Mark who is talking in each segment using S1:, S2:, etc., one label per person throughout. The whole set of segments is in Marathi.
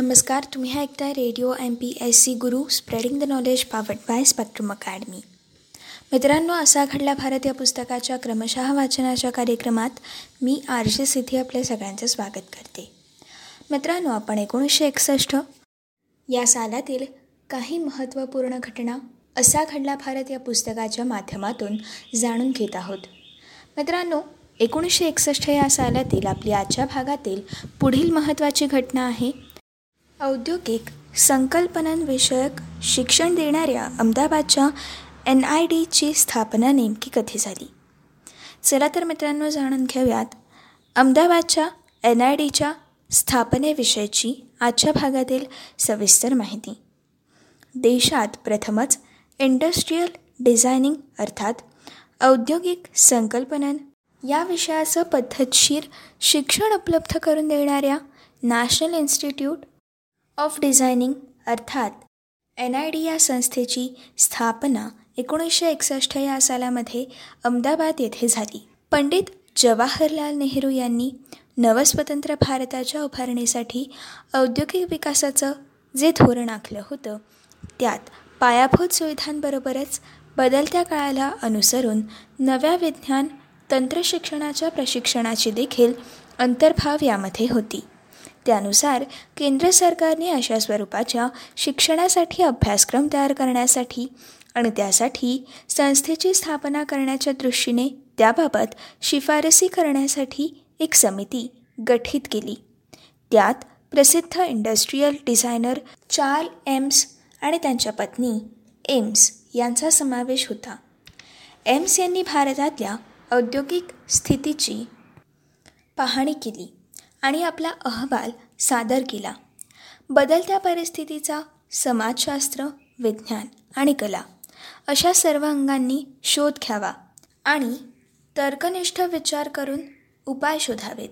S1: नमस्कार तुम्ही ऐकताय radio M P S C Guru spreading the knowledge powered by Spectrum academy मित्रांनो असा घडला भारत या पुस्तकाच्या क्रमशः वाचनाच्या कार्यक्रमात. मी आर जे सिद्धी आपल्या सगळ्यांचं स्वागत करते. मित्रांनो आपण एकोणीसशे एकसष्ट या सालातील काही महत्त्वपूर्ण घटना असा घडला भारत या पुस्तकाच्या माध्यमातून जाणून घेत आहोत. मित्रांनो एकोणीसशे एकसष्ट या सालातील आपली आजच्या भागातील पुढील महत्त्वाची घटना आहे औद्योगिक संकल्पनांविषयक शिक्षण देणाऱ्या अहमदाबादच्या एन आय डीची स्थापना नेमकी कधी झाली? चला तर मित्रांनो जाणून घेऊयात. अहमदाबादच्या एन आय डीच्या स्थापनेविषयीची आजच्या भागातील सविस्तर माहिती. देशात प्रथमच इंडस्ट्रीयल डिझायनिंग अर्थात औद्योगिक संकल्पना या विषयाचं पद्धतशीर शिक्षण उपलब्ध करून देणाऱ्या नॅशनल इन्स्टिट्यूट ऑफ डिझायनिंग अर्थात एन आय डी या संस्थेची स्थापना एकोणीसशे एकसष्ट या सालामध्ये अहमदाबाद येथे झाली. पंडित जवाहरलाल नेहरू यांनी नवस्वतंत्र भारताच्या उभारणीसाठी औद्योगिक विकासाचं जे धोरण आखलं होतं त्यात पायाभूत सुविधांबरोबरच बदलत्या काळाला अनुसरून नव्या विज्ञान तंत्रशिक्षणाच्या प्रशिक्षणाची देखील अंतर्भाव यामध्ये होती. त्यानुसार केंद्र सरकारने अशा स्वरूपाच्या शिक्षणासाठी अभ्यासक्रम तयार करण्यासाठी आणि त्यासाठी संस्थेची स्थापना करण्याच्या दृष्टीने त्याबाबत शिफारसी करण्यासाठी एक समिती गठीत केली. त्यात प्रसिद्ध इंडस्ट्रीयल डिझायनर चार्ल एम्स आणि त्यांच्या पत्नी एम्स यांचा समावेश होता. एम्स यांनी भारतातल्या औद्योगिक स्थितीची पाहणी केली. आणि आपला अहवाल सादर केला. बदलत्या परिस्थितीचा समाजशास्त्र विज्ञान आणि कला अशा सर्व अंगांनी शोध घ्यावा आणि तर्कनिष्ठ विचार करून उपाय शोधावेत.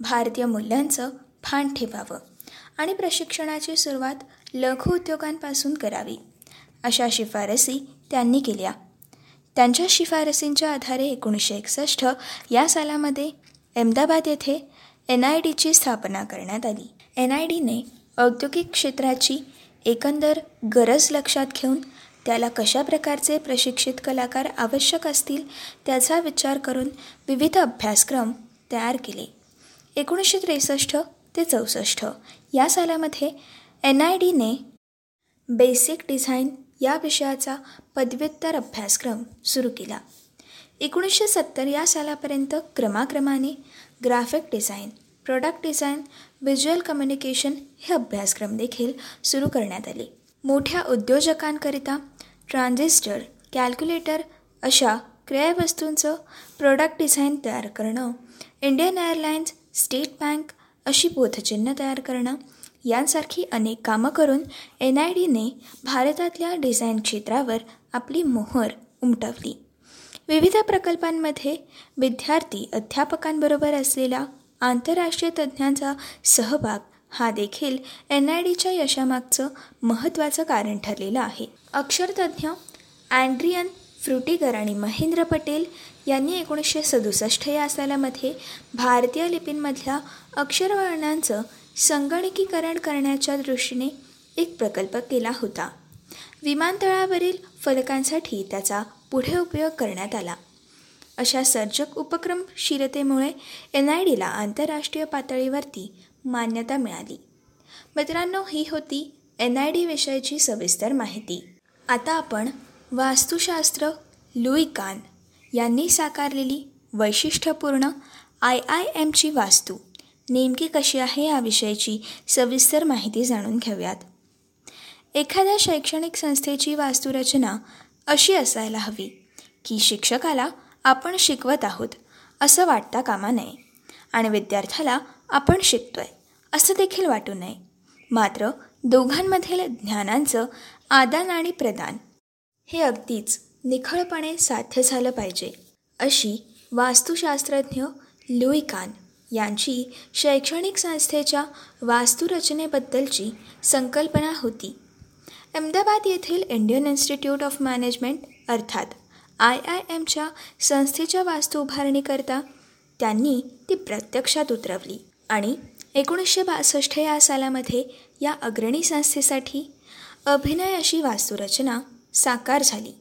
S1: भारतीय मूल्यांचं भान ठेवावं आणि प्रशिक्षणाची सुरुवात लघु उद्योगांपासून करावी अशा शिफारसी त्यांनी केल्या. त्यांच्या शिफारसींच्या आधारे एकोणीसशे एकसष्ट या सालामध्ये अहमदाबाद येथे एन आय डीची स्थापना करण्यात आली. एन आय डीने औद्योगिक क्षेत्राची एकंदर गरज लक्षात घेऊन त्याला कशा प्रकारचे प्रशिक्षित कलाकार आवश्यक असतील त्याचा विचार करून विविध अभ्यासक्रम तयार केले. एकोणीसशे त्रेसष्ट ते चौसष्ट या सालामध्ये एन आय डीने बेसिक डिझाईन या विषयाचा पदव्युत्तर अभ्यासक्रम सुरू केला. एकोणीसशे सत्तर या सालापर्यंत क्रमाक्रमाने graphic design product design visual communication हे अभ्यासक्रम देखील सुरू करण्यात आले. मोठ्या उद्योजकांकरिता ट्रान्झिस्टर कॅल्क्युलेटर अशा क्रयवस्तूंचं प्रोडक्ट डिझाईन तयार करणं इंडियन एअरलाइन्स स्टेट बँक अशी बोधचिन्ह तयार करणं यांसारखी अनेक कामं करून एन आय डीने भारतातल्या डिझाईन क्षेत्रावर आपली मोहर उमटवली. विविध प्रकल्पांमध्ये विद्यार्थी अध्यापकांबरोबर असलेला आंतरराष्ट्रीय तज्ज्ञांचा सहभाग हा देखील एन आय डीच्या यशामागचं महत्त्वाचं कारण ठरलेलं आहे. अक्षरतज्ज्ञ अँड्रियन फ्रुटिगर आणि महेंद्र पटेल यांनी एकोणीसशे सदुसष्ट या सालामध्ये भारतीय लिपींमधल्या अक्षरवर्णांचं संगणकीकरण करण्याच्या दृष्टीने एक प्रकल्प केला होता. विमानतळावरील फलकांसाठी त्याचा पुढे उपयोग करण्यात आला. अशा सर्जक उपक्रमशीलतेमुळे एन आय डीला आंतरराष्ट्रीय पातळीवरती मान्यता मिळाली. मित्रांनो ही होती एन आय डी विषयाची सविस्तर माहिती. आता आपण वास्तुशास्त्र लुई कान यांनी साकारलेली वैशिष्ट्यपूर्ण आय आय एमची वास्तू नेमकी कशी आहे याविषयीची सविस्तर माहिती जाणून घेऊयात. एखाद्या शैक्षणिक संस्थेची वास्तुरचना अशी असायला हवी की शिक्षकाला आपण शिकवत आहोत असं वाटता कामा नये. आणि विद्यार्थ्याला आपण शिकतोय असं देखील वाटू नये. मात्र दोघांमधील ज्ञानांचं आदान आणि प्रदान हे अगदीच निखळपणे साध्य झालं पाहिजे अशी वास्तुशास्त्रज्ञ लुई कान यांची शैक्षणिक संस्थेच्या वास्तुरचनेबद्दलची संकल्पना होती. अहमदाबाद येथील इंडियन इन्स्टिट्यूट ऑफ मॅनेजमेंट अर्थात आय आय एमच्या संस्थेच्या वास्तू उभारणीकरता त्यांनी ती प्रत्यक्षात उतरवली आणि एकोणीसशे बासष्ट या सालामध्ये या अग्रणी संस्थेसाठी अभिनय अशी वास्तुरचना साकार झाली.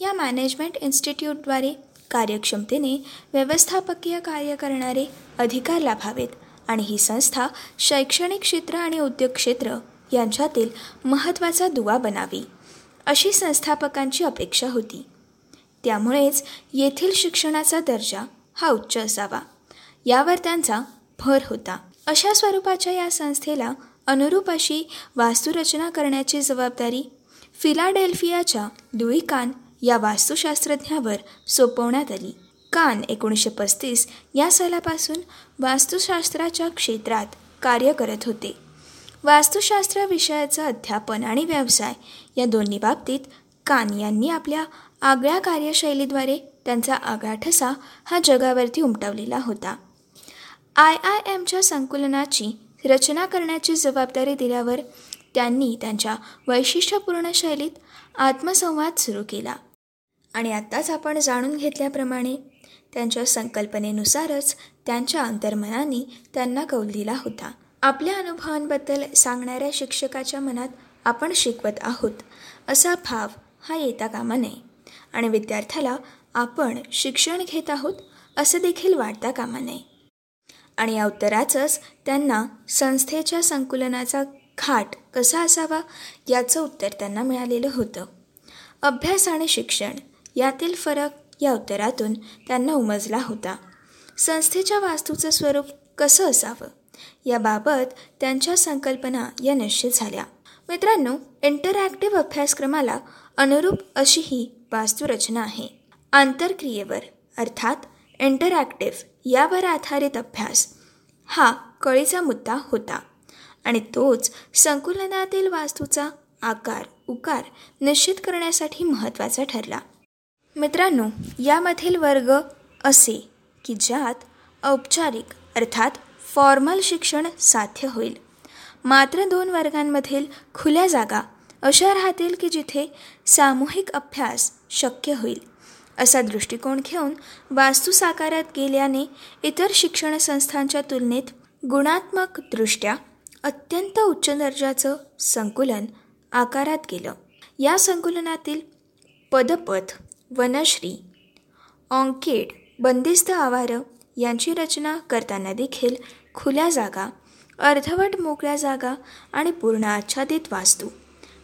S1: या मॅनेजमेंट इन्स्टिट्यूटद्वारे कार्यक्षमतेने व्यवस्थापकीय कार्य करणारे अधिकार लाभावेत आणि ही संस्था शैक्षणिक क्षेत्र आणि उद्योग क्षेत्र यांच्यातील महत्त्वाचा दुवा बनावी अशी संस्थापकांची अपेक्षा होती. त्यामुळेच येथील शिक्षणाचा दर्जा हा उच्च असावा. यावर त्यांचा भर होता. अशा स्वरूपाच्या या संस्थेला अनुरूप अशी वास्तुरचना करण्याची जबाबदारी फिलाडेल्फियाच्या लुई कान या वास्तुशास्त्रज्ञावर सोपवण्यात आली. कान एकोणीसशे पस्तीस या सालापासून वास्तुशास्त्राच्या क्षेत्रात कार्य करत होते. वास्तुशास्त्र विषयाचं अध्यापन आणि व्यवसाय या दोन्ही बाबतीत कान यांनी आपल्या आगळ्या कार्यशैलीद्वारे त्यांचा आगळा ठसा हा जगावरती उमटवलेला होता. आय आय एमच्या संकुलनाची रचना करण्याची जबाबदारी दिल्यावर त्यांनी त्यांच्या वैशिष्ट्यपूर्ण शैलीत आत्मसंवाद सुरू केला. आणि आत्ताच आपण जाणून घेतल्याप्रमाणे त्यांच्या संकल्पनेनुसारच त्यांच्या अंतर्मनाने त्यांना कौल दिला होता. आपल्या अनुभवांबद्दल सांगणाऱ्या शिक्षकाच्या मनात आपण शिकवत आहोत. असा भाव हा येता कामा नये. आणि विद्यार्थ्याला आपण शिक्षण घेत आहोत असं देखील वाटता कामा नये. आणि या उत्तराचंच त्यांना संस्थेच्या संकुलनाचा घाट कसा असावा याचं उत्तर त्यांना मिळालेलं होतं. अभ्यास आणि शिक्षण यातील फरक या उत्तरातून त्यांना उमजला होता. संस्थेच्या वास्तूचं स्वरूप कसं असावं? याबाबत त्यांच्या संकल्पना या निश्चित झाल्या. मित्रांनो इंटरॅक्टिव्ह अभ्यासक्रमाला अनुरूप अशी ही वास्तुरचना आहे. आंतरक्रियेवर अर्थात इंटरॅक्टिव्ह यावर आधारित अभ्यास हा कळीचा मुद्दा होता. आणि तोच संकुलनातील वास्तूचा आकार उकार निश्चित करण्यासाठी महत्त्वाचा ठरला. मित्रांनो यामधील वर्ग असे की ज्यात औपचारिक अर्थात फॉर्मल शिक्षण साध्य होईल. मात्र दोन वर्गांमधील खुल्या जागा अशा राहतील की जिथे सामूहिक अभ्यास शक्य होईल. असा दृष्टिकोन घेऊन वास्तू साकारात गेल्याने इतर शिक्षण संस्थांच्या तुलनेत गुणात्मकदृष्ट्या अत्यंत उच्च दर्जाचं संकुलन आकारात गेलं. या संकुलनातील पदपथ वनश्री ऑंकेड बंदिस्त आवारं यांची रचना करताना देखील खुल्या जागा अर्धवट मोकळ्या जागा आणि पूर्ण आच्छादित वास्तू.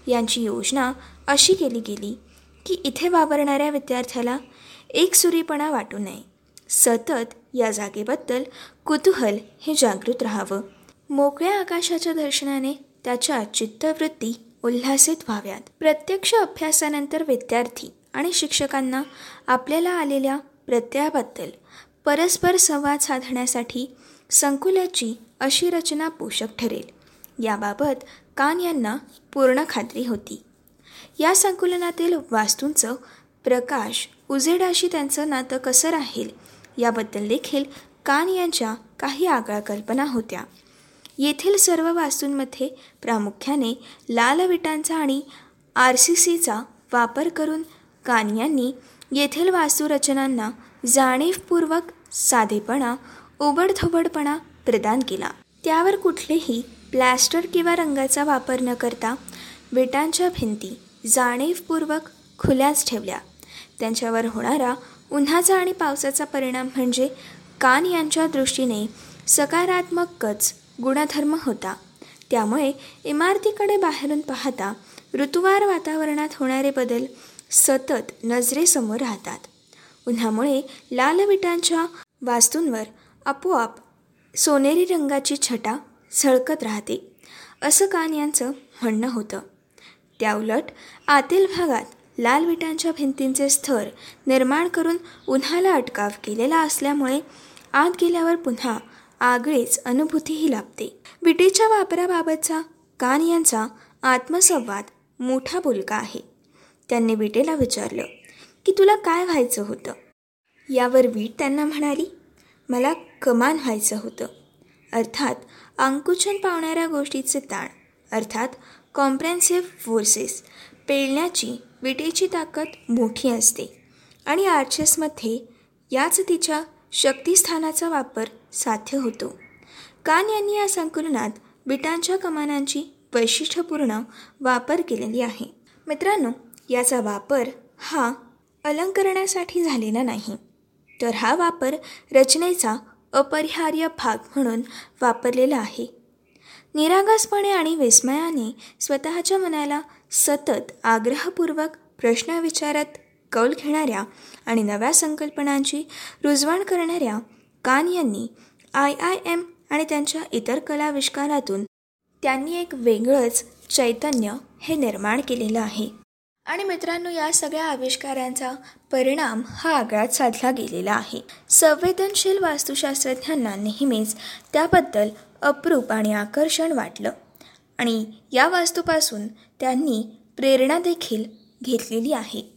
S1: यांची योजना अशी केली गेली की इथे वावरणाऱ्या विद्यार्थ्याला एकसुरीपणा वाटू नये. सतत या जागेबद्दल कुतूहल हे जागृत राहावं. मोकळ्या आकाशाच्या दर्शनाने त्याच्या चित्तवृत्ती उल्हासित व्हाव्यात. प्रत्यक्ष अभ्यासानंतर विद्यार्थी आणि शिक्षकांना आपल्याला आलेल्या प्रत्ययाबद्दल परस्पर संवाद साधण्यासाठी संकुलाची अशी रचना पोषक ठरेल. याबाबत कान यांना पूर्ण खात्री होती. या संकुलनातील वास्तूंचं प्रकाश उजेडाशी त्यांचं नातं कसं राहील याबद्दल देखील कान यांच्या काही आगळ्या कल्पना होत्या. येथील सर्व वास्तूंमध्ये प्रामुख्याने लाल विटांचा आणि आर सी सीचा वापर करून कान यांनी येथील वास्तुरचनांना जाणीवपूर्वक साधेपणा ओबडधोबडपणा प्रदान केला. त्यावर कुठलेही प्लॅस्टर किंवा रंगाचा वापर न करता विटांच्या भिंती जाणीवपूर्वक खुल्याच ठेवल्या. त्यांच्यावर होणारा उन्हाचा आणि पावसाचा परिणाम म्हणजे कान यांच्या दृष्टीने सकारात्मकच गुणधर्म होता. त्यामुळे इमारतीकडे बाहेरून पाहता ऋतुवार वातावरणात होणारे बदल सतत नजरेसमोर राहतात. उन्हामुळे लाल विटांच्या वास्तूंवर आपोआप सोनेरी रंगाची छटा झळकत राहते. असं कान यांचं म्हणणं होतं. त्याउलट आतील भागात लाल विटांच्या भिंतींचे स्तर निर्माण करून उन्हाला अटकाव केलेला असल्यामुळे आत गेल्यावर पुन्हा आगळीच अनुभूतीही लाभते. विटेच्या वापराबाबतचा कान यांचा आत्मसंवाद मोठा बोलका आहे. त्यांनी विटेला विचारलं की तुला काय व्हायचं होतं? यावर वीट त्यांना म्हणाली मला कमान व्हायचं होतं. अर्थात अंकुचन पावणाऱ्या गोष्टीचे ताण अर्थात कॉम्प्रेन्सिव्ह फोर्सेस पेळण्याची विटेची ताकद मोठी असते. आणि आर्चेसमध्ये याच तिच्या शक्तिस्थानाचा वापर साध्य होतो. कान यांनी या संकुलनात विटांच्या कमानांची वैशिष्ट्यपूर्ण वापर केलेली आहे. मित्रांनो याचा वापर हा अलंकरणासाठी झालेला नाही. तर हा वापर रचनेचा अपरिहार्य भाग म्हणून वापरलेला आहे. निरागसपणे आणि विस्मयाने स्वतःच्या मनाला सतत आग्रहपूर्वक प्रश्न विचारत कौल घेणाऱ्या आणि नव्या संकल्पनांची रुजवण करणाऱ्या कान यांनी आय आय एम आणि त्यांच्या इतर कलाविष्कारातून त्यांनी एक वेगळंच चैतन्य हे निर्माण केलेलं आहे. आणि मित्रांनो या सगळ्या आविष्कारांचा परिणाम हा आगळात साधला गेलेला आहे. संवेदनशील वास्तुशास्त्रज्ञांना नेहमीच त्याबद्दल अप्रूप आणि आकर्षण वाटलं आणि या वास्तूपासून त्यांनी प्रेरणा देखील घेतलेली आहे.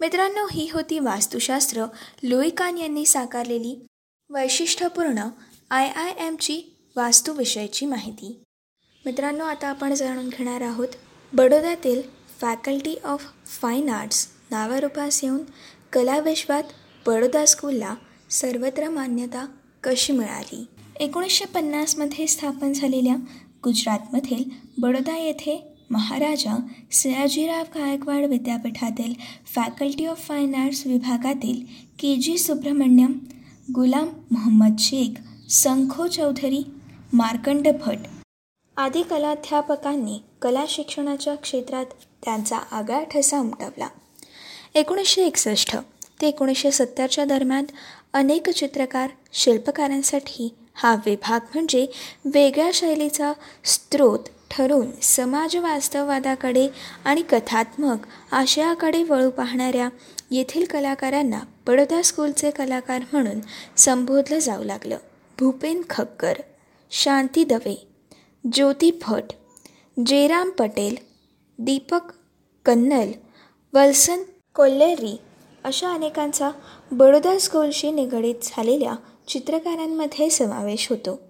S1: मित्रांनो ही होती वास्तुशास्त्र. लुईकान यांनी साकारलेली वैशिष्ट्यपूर्ण आय आय एमची वास्तूविषयीची माहिती. मित्रांनो आता आपण जाणून घेणार आहोत बडोद्यातील फॅकल्टी ऑफ फाईन आर्ट्स नावारूपास येऊन कलाविश्वात बडोदा स्कूलला सर्वत्र मान्यता कशी मिळाली? एकोणीसशे पन्नासमध्ये स्थापन झालेल्या गुजरातमधील बडोदा येथे महाराजा सयाजीराव गायकवाड विद्यापीठातील फॅकल्टी ऑफ फाईन आर्ट्स विभागातील के जी सुब्रमण्यम गुलाम मोहम्मद शेख संखो चौधरी मार्कंड भट आदी कलाध्यापकांनी कला शिक्षणाच्या क्षेत्रात त्यांचा आगळा ठसा उमटवला. एकोणीसशे एकसष्ट ते एकोणीसशे सत्तरच्या दरम्यान अनेक चित्रकार शिल्पकारांसाठी हा विभाग म्हणजे वेगळ्या शैलीचा स्रोत ठरून समाज वास्तववादाकडे आणि कथात्मक आशयाकडे वळू पाहणाऱ्या येथील कलाकारांना बडोदा स्कूलचे कलाकार म्हणून संबोधलं जाऊ लागलं. भूपेन खक्कर शांती दवे ज्योती भट जयराम पटेल दीपक कन्नल वल्सन कोल्लेरी अशा अनेकांचा बडोदा स्कूलशी निगडीत झालेल्या चित्रकारांमध्ये समावेश होतो.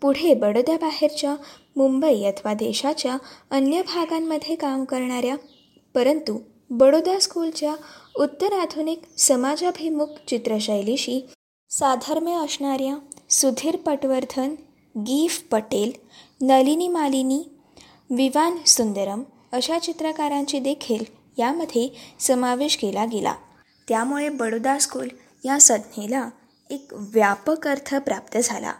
S1: पुढे बडोद्याबाहेरच्या मुंबई अथवा देशाच्या अन्य भागांमध्ये काम करणाऱ्या परंतु बडोदा स्कूलच्या उत्तर आधुनिक समाजाभिमुख चित्रशैलीशी साधर्म्य असणाऱ्या सुधीर पटवर्धन गीफ पटेल नलिनी मालिनी विवान सुंदरम अशा चित्रकारांची देखील यामध्ये समावेश केला गेला. त्यामुळे बडोदा स्कूल या संज्ञेला एक व्यापक अर्थ प्राप्त झाला.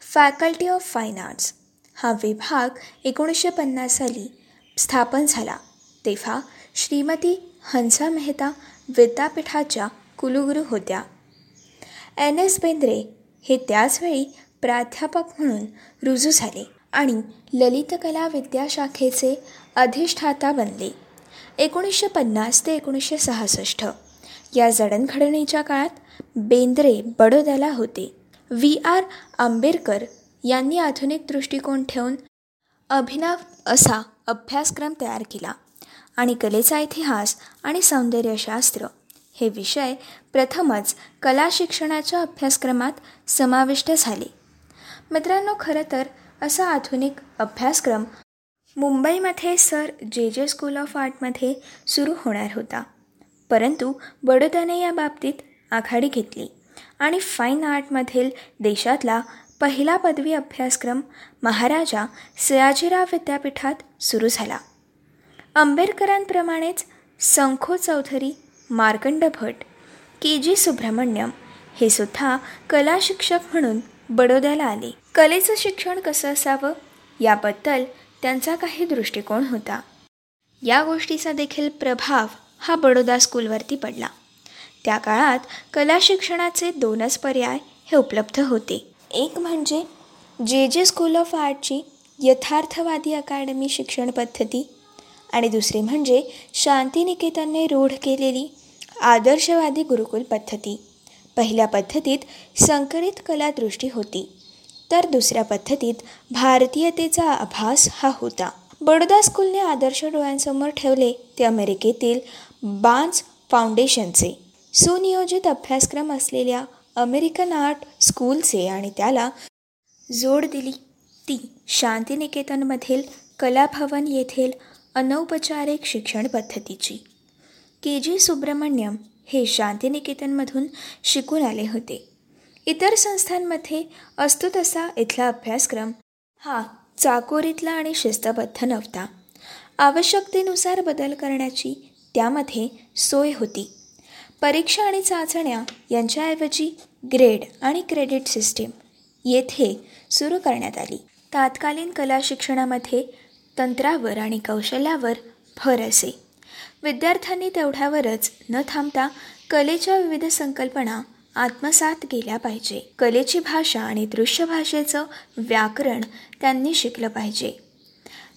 S1: फॅकल्टी ऑफ फाईन आर्ट्स हा विभाग एकोणीसशे पन्नास साली स्थापन झाला. तेव्हा श्रीमती हंसा मेहता विद्यापीठाच्या कुलगुरू होत्या. एन एस बेंद्रे हे त्याचवेळी प्राध्यापक म्हणून रुजू झाले. आणि ललितकला विद्याशाखेचे अधिष्ठाता बनले. एकोणीसशे पन्नास ते एकोणीसशे सहासष्ट. या जडणघडणीच्या काळात बेंद्रे बडोद्याला होते. व्ही. आर. आंबेडकर यांनी आधुनिक दृष्टिकोन ठेवून अभिनव असा अभ्यासक्रम तयार केला आणि कलेचा इतिहास आणि सौंदर्यशास्त्र हे विषय प्रथमच कला शिक्षणाच्या अभ्यासक्रमात समाविष्ट झाले. मित्रांनो खरं तर असा आधुनिक अभ्यासक्रम मुंबईमध्ये सर जे जे स्कूल ऑफ आर्टमध्ये सुरू होणार होता. परंतु बडोद्याने या बाबतीत आघाडी घेतली आणि फाईन आर्टमधील देशातला पहिला पदवी अभ्यासक्रम महाराजा सयाजीराव विद्यापीठात सुरू झाला. आंबेडकरांप्रमाणेच संखो चौधरी मार्कंड भट के जी सुब्रह्मण्यम हे सुद्धा कला शिक्षक म्हणून बडोद्याला आले. कलेचं शिक्षण कसं असावं? याबद्दल त्यांचा काही दृष्टिकोन होता. या गोष्टीचा देखील प्रभाव हा बडोदा स्कूलवरती पडला. त्या काळात कला शिक्षणाचे दोनच पर्याय हे उपलब्ध होते. एक म्हणजे जे जे स्कूल ऑफ आर्टची यथार्थवादी अकॅडमी शिक्षण पद्धती आणि दुसरी म्हणजे शांतिनिकेतनने रूढ केलेली आदर्शवादी गुरुकुल पद्धती. पहिल्या पद्धतीत संकरित कलादृष्टी होती. तर दुसऱ्या पद्धतीत भारतीयतेचा आभास हा होता. बडोदा स्कूलने आदर्श डोळ्यांसमोर ठेवले ते अमेरिकेतील बान्स फाउंडेशनचे. सुनियोजित अभ्यासक्रम असलेल्या अमेरिकन आर्ट स्कूलचे आणि त्याला जोड दिली. ती शांतिनिकेतनमधील कलाभवन येथील अनौपचारिक शिक्षण पद्धतीची. के. जी. सुब्रमण्यम हे शांतिनिकेतनमधून शिकून आले होते. इतर संस्थांमध्ये असतो तसा इथला अभ्यासक्रम हा चाकोरीतला आणि शिस्तबद्ध नव्हता. आवश्यकतेनुसार बदल करण्याची त्यामध्ये सोय होती. परीक्षा आणि चाचण्या यांच्याऐवजी ग्रेड आणि क्रेडिट सिस्टीम येथे सुरू करण्यात आली. तात्कालीन कला शिक्षणामध्ये तंत्रावर आणि कौशल्यावर भर असे. विद्यार्थ्यांनी तेवढ्यावरच न थांबता कलेच्या विविध संकल्पना आत्मसात केल्या पाहिजे. कलेची भाषा आणि दृश्य भाषेचं व्याकरण त्यांनी शिकलं पाहिजे.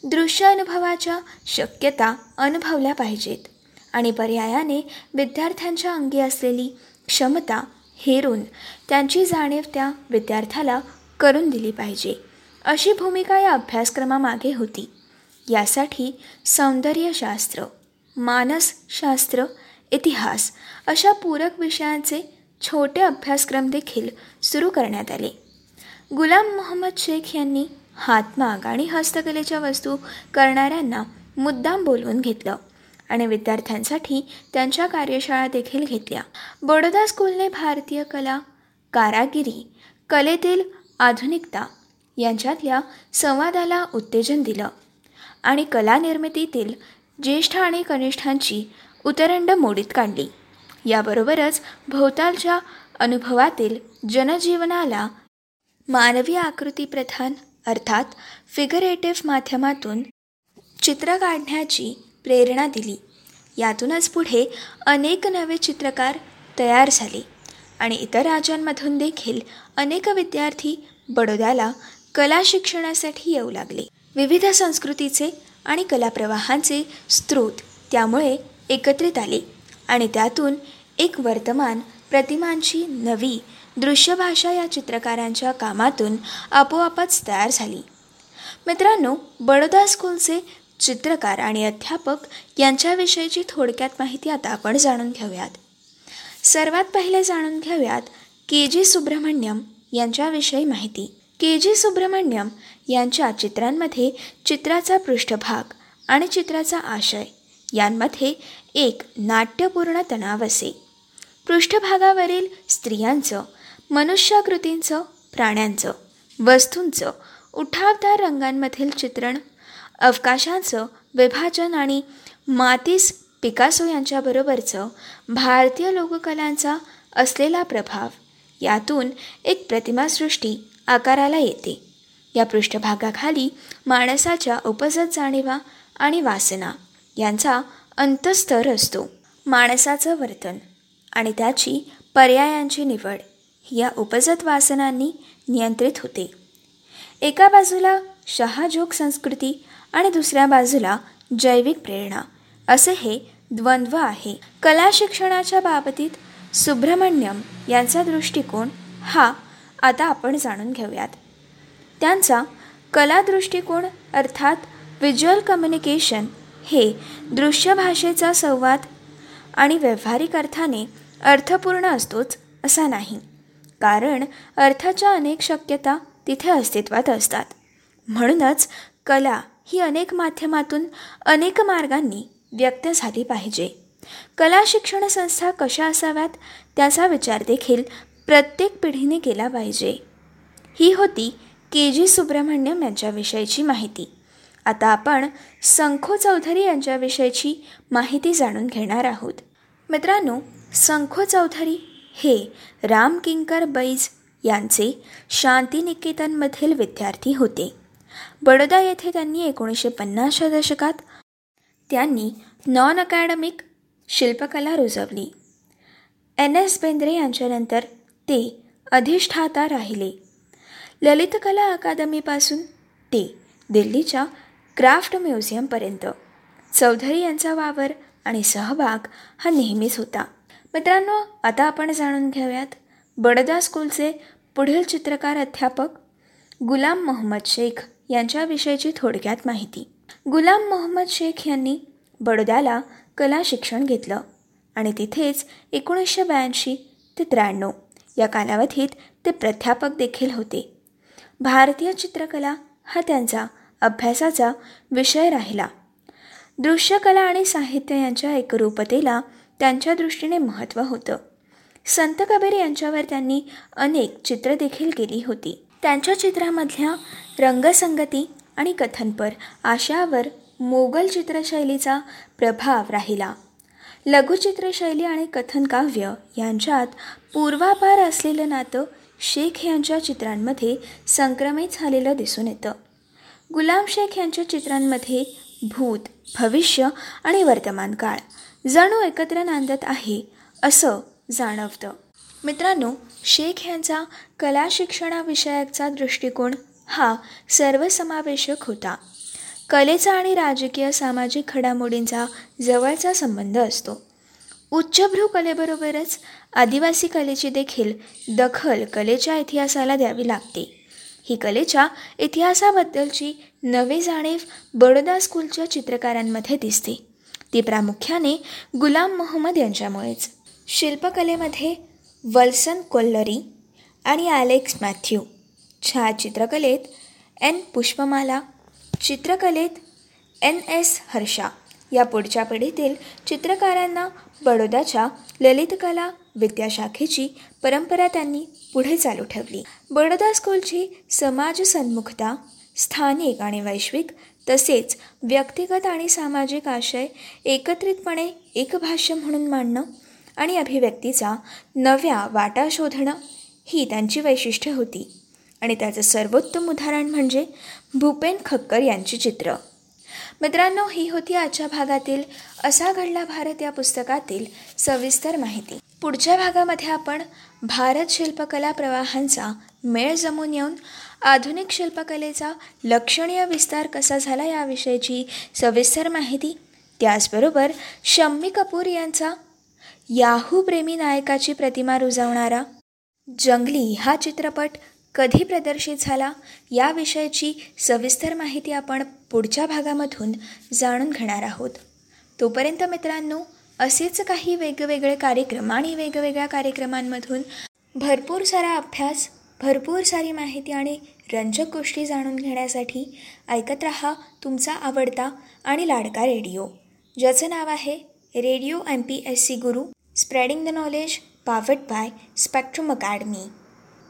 S1: दृश्य अनुभवाच्या शक्यता अनुभवल्या पाहिजेत. आणि पर्यायाने विद्यार्थ्यांच्या अंगी असलेली क्षमता हेरून त्यांची जाणीव त्या विद्यार्थ्याला करून दिली पाहिजे. अशी भूमिका या अभ्यासक्रमामागे होती. यासाठी सौंदर्यशास्त्र मानसशास्त्र इतिहास अशा पूरक विषयांचे छोटे अभ्यासक्रम देखील सुरू करण्यात आले. गुलाम मोहम्मद शेख यांनी हातमाग आणि हस्तकलेच्या वस्तू करणाऱ्यांना मुद्दाम बोलवून घेतलं आणि विद्यार्थ्यांसाठी त्यांच्या कार्यशाळा देखील घेतल्या. बडोदा स्कूलने भारतीय कला कारागिरी कलेतील आधुनिकता यांच्यातल्या संवादाला उत्तेजन दिलं आणि कला निर्मितीतील ज्येष्ठ आणि कनिष्ठांची उतरंड मोडीत काढली. याबरोबरच भोवतालच्या अनुभवातील जनजीवनाला मानवी आकृतीप्रधान अर्थात फिगरेटिव्ह माध्यमातून चित्र काढण्याची प्रेरणा दिली. यातूनच पुढे अनेक नवे चित्रकार तयार झाले आणि इतर राज्यांमधून देखील अनेक विद्यार्थी बडोद्याला कला शिक्षणासाठी येऊ लागले. विविध संस्कृतीचे आणि कलाप्रवाहांचे स्रोत त्यामुळे एकत्रित आले. आणि त्यातून एक वर्तमान प्रतिमांची नवी दृश्यभाषा या चित्रकारांच्या कामातून आपोआपच तयार झाली. मित्रांनो बडोदा स्कूलचे चित्रकार आणि अध्यापक यांच्याविषयीची थोडक्यात माहिती आता आपण जाणून घेऊयात. सर्वात पहिले जाणून घेऊयात के जी सुब्रमण्यम यांच्याविषयी माहिती. के जी सुब्रह्मण्यम यांच्या चित्रांमध्ये चित्राचा पृष्ठभाग आणि चित्राचा आशय यांमध्ये एक नाट्यपूर्ण तणाव असे. पृष्ठभागावरील स्त्रियांचं मनुष्याकृतींचं प्राण्यांचं वस्तूंचं उठावदार रंगांमधील चित्रण अवकाशांचं विभाजन आणि मातीस पिकासो यांच्याबरोबरचं भारतीय लोककलांचा असलेला प्रभाव यातून एक प्रतिमासृष्टी आकाराला येते. या पृष्ठभागाखाली माणसाच्या उपजत जाणीवा आणि वासना. यांचा अंतस्तर असतो. माणसाचं वर्तन आणि त्याची पर्यायांची निवड या उपजत वासनांनी नियंत्रित होते. एका बाजूला शहाजोग संस्कृती आणि दुसऱ्या बाजूला जैविक प्रेरणा. असे हे द्वंद्व आहे. कला शिक्षणाच्या बाबतीत सुब्रमण्यम यांचा दृष्टिकोन हा आता आपण जाणून घेऊयात. त्यांचा कला दृष्टिकोन अर्थात व्हिज्युअल कम्युनिकेशन हे दृश्य भाषेचा संवाद आणि व्यावहारिक अर्थाने अर्थपूर्ण असतोच असा नाही. कारण अर्थाच्या अनेक शक्यता तिथे अस्तित्वात असतात. म्हणूनच कला ही अनेक माध्यमातून अनेक मार्गांनी व्यक्त झाली पाहिजे. कला शिक्षण संस्था कशा असाव्यात त्याचा विचार देखील प्रत्येक पिढीने केला पाहिजे. ही होती के जी सुब्रह्मण्यम यांच्याविषयीची माहिती. आता आपण संखो चौधरी यांच्याविषयीची माहिती जाणून घेणार आहोत. मित्रांनो संखो चौधरी हे राम किंकर बैज यांचे शांतिनिकेतनमधील विद्यार्थी होते. बडोदा येथे त्यांनी एकोणीसशे पन्नासच्या दशकात त्यांनी नॉन अकॅडमिक शिल्पकला रुजवली. एन एस बेंद्रे यांच्यानंतर ते अधिष्ठाता राहिले. ललितकला अकादमीपासून ते दिल्लीच्या क्राफ्ट म्युझियमपर्यंत चौधरी यांचा वावर आणि सहभाग हा नेहमीच होता. मित्रांनो आता आपण जाणून घेऊयात बडोदा स्कूलचे पुढील चित्रकार अध्यापक गुलाम मोहम्मद शेख यांच्याविषयीची थोडक्यात माहिती. गुलाम मोहम्मद शेख यांनी बडोद्याला कला शिक्षण घेतलं आणि तिथेच एकोणीसशे ब्याऐंशी ते त्र्याण्णव या कालावधीत ते प्राध्यापक देखील होते. भारतीय चित्रकला हा त्यांचा अभ्यासाचा विषय राहिला. दृश्यकला आणि साहित्य यांच्या एकरूपतेला त्यांच्या दृष्टीने महत्त्व होतं. संत कबीर यांच्यावर त्यांनी अनेक चित्र देखील केली होती. त्यांच्या चित्रामधल्या रंगसंगती आणि कथनपर आशावर मोगल चित्रशैलीचा प्रभाव राहिला. लघुचित्रशैली आणि कथनकाव्य यांच्यात पूर्वापार असलेलं नातं शेख यांच्या चित्रांमध्ये संक्रमित झालेलं दिसून येतं. गुलाम शेख यांच्या चित्रांमध्ये भूत भविष्य आणि वर्तमान काळ. जणू एकत्र नांदत आहे असं जाणवतं. मित्रांनो शेख यांचा कला शिक्षणाविषयकचा दृष्टिकोन हा सर्वसमावेशक होता. कलेचा आणि राजकीय सामाजिक घडामोडींचा जवळचा संबंध असतो. उच्चभ्रू कलेबरोबरच आदिवासी कलेची देखील दखल कलेच्या इतिहासाला द्यावी लागते. ही कलेच्या इतिहासाबद्दलची नवी जाणीव बडोदा स्कूलच्या चित्रकारांमध्ये दिसते. ती प्रामुख्याने गुलाम मोहम्मद यांच्यामुळेच. शिल्पकलेमध्ये वल्सन कोल्लरी आणि ॲलेक्स मॅथ्यू. छायाचित्रकलेत एन पुष्पमाला चित्रकलेत एन एस हर्षा या पुढच्या पिढीतील चित्रकारांना बडोदाच्या ललितकला विद्याशाखेची परंपरा त्यांनी पुढे चालू ठेवली. बडोदा स्कूलची समाजसन्मुखता स्थानिक आणि वैश्विक तसेच व्यक्तिगत आणि सामाजिक आशय एकत्रितपणे एक भाष्य म्हणून मांडणं आणि अभिव्यक्तीचा नव्या वाटा शोधणं ही त्यांची वैशिष्ट्य होती. आणि त्याचं सर्वोत्तम उदाहरण म्हणजे भूपेन खक्कर यांची चित्र. मित्रांनो ही होती आजच्या भागातील असा घडला भारत या पुस्तकातील सविस्तर माहिती. पुढच्या भागामध्ये आपण भारत शिल्पकला प्रवाहांचा मेळ जमून येऊन आधुनिक शिल्पकलेचा लक्षणीय विस्तार कसा झाला याविषयीची सविस्तर माहिती त्याचबरोबर शम्मी कपूर यांचा याहू प्रेमी नायकाची प्रतिमा रुजवणारा जंगली हा चित्रपट कधी प्रदर्शित झाला याविषयीची सविस्तर माहिती आपण पुढच्या भागामधून जाणून घेणार आहोत. तोपर्यंत मित्रांनो असेच काही वेगवेगळे कार्यक्रम आणि वेगवेगळ्या कार्यक्रमांमधून भरपूर सारा अभ्यास भरपूर सारी माहिती आणि रंजक गोष्टी जाणून घेण्यासाठी ऐकत रहा तुमचा आवडता आणि लाडका रेडिओ. ज्याचं नाव आहे radio M P S C Guru spreading the knowledge powered by Spectrum academy.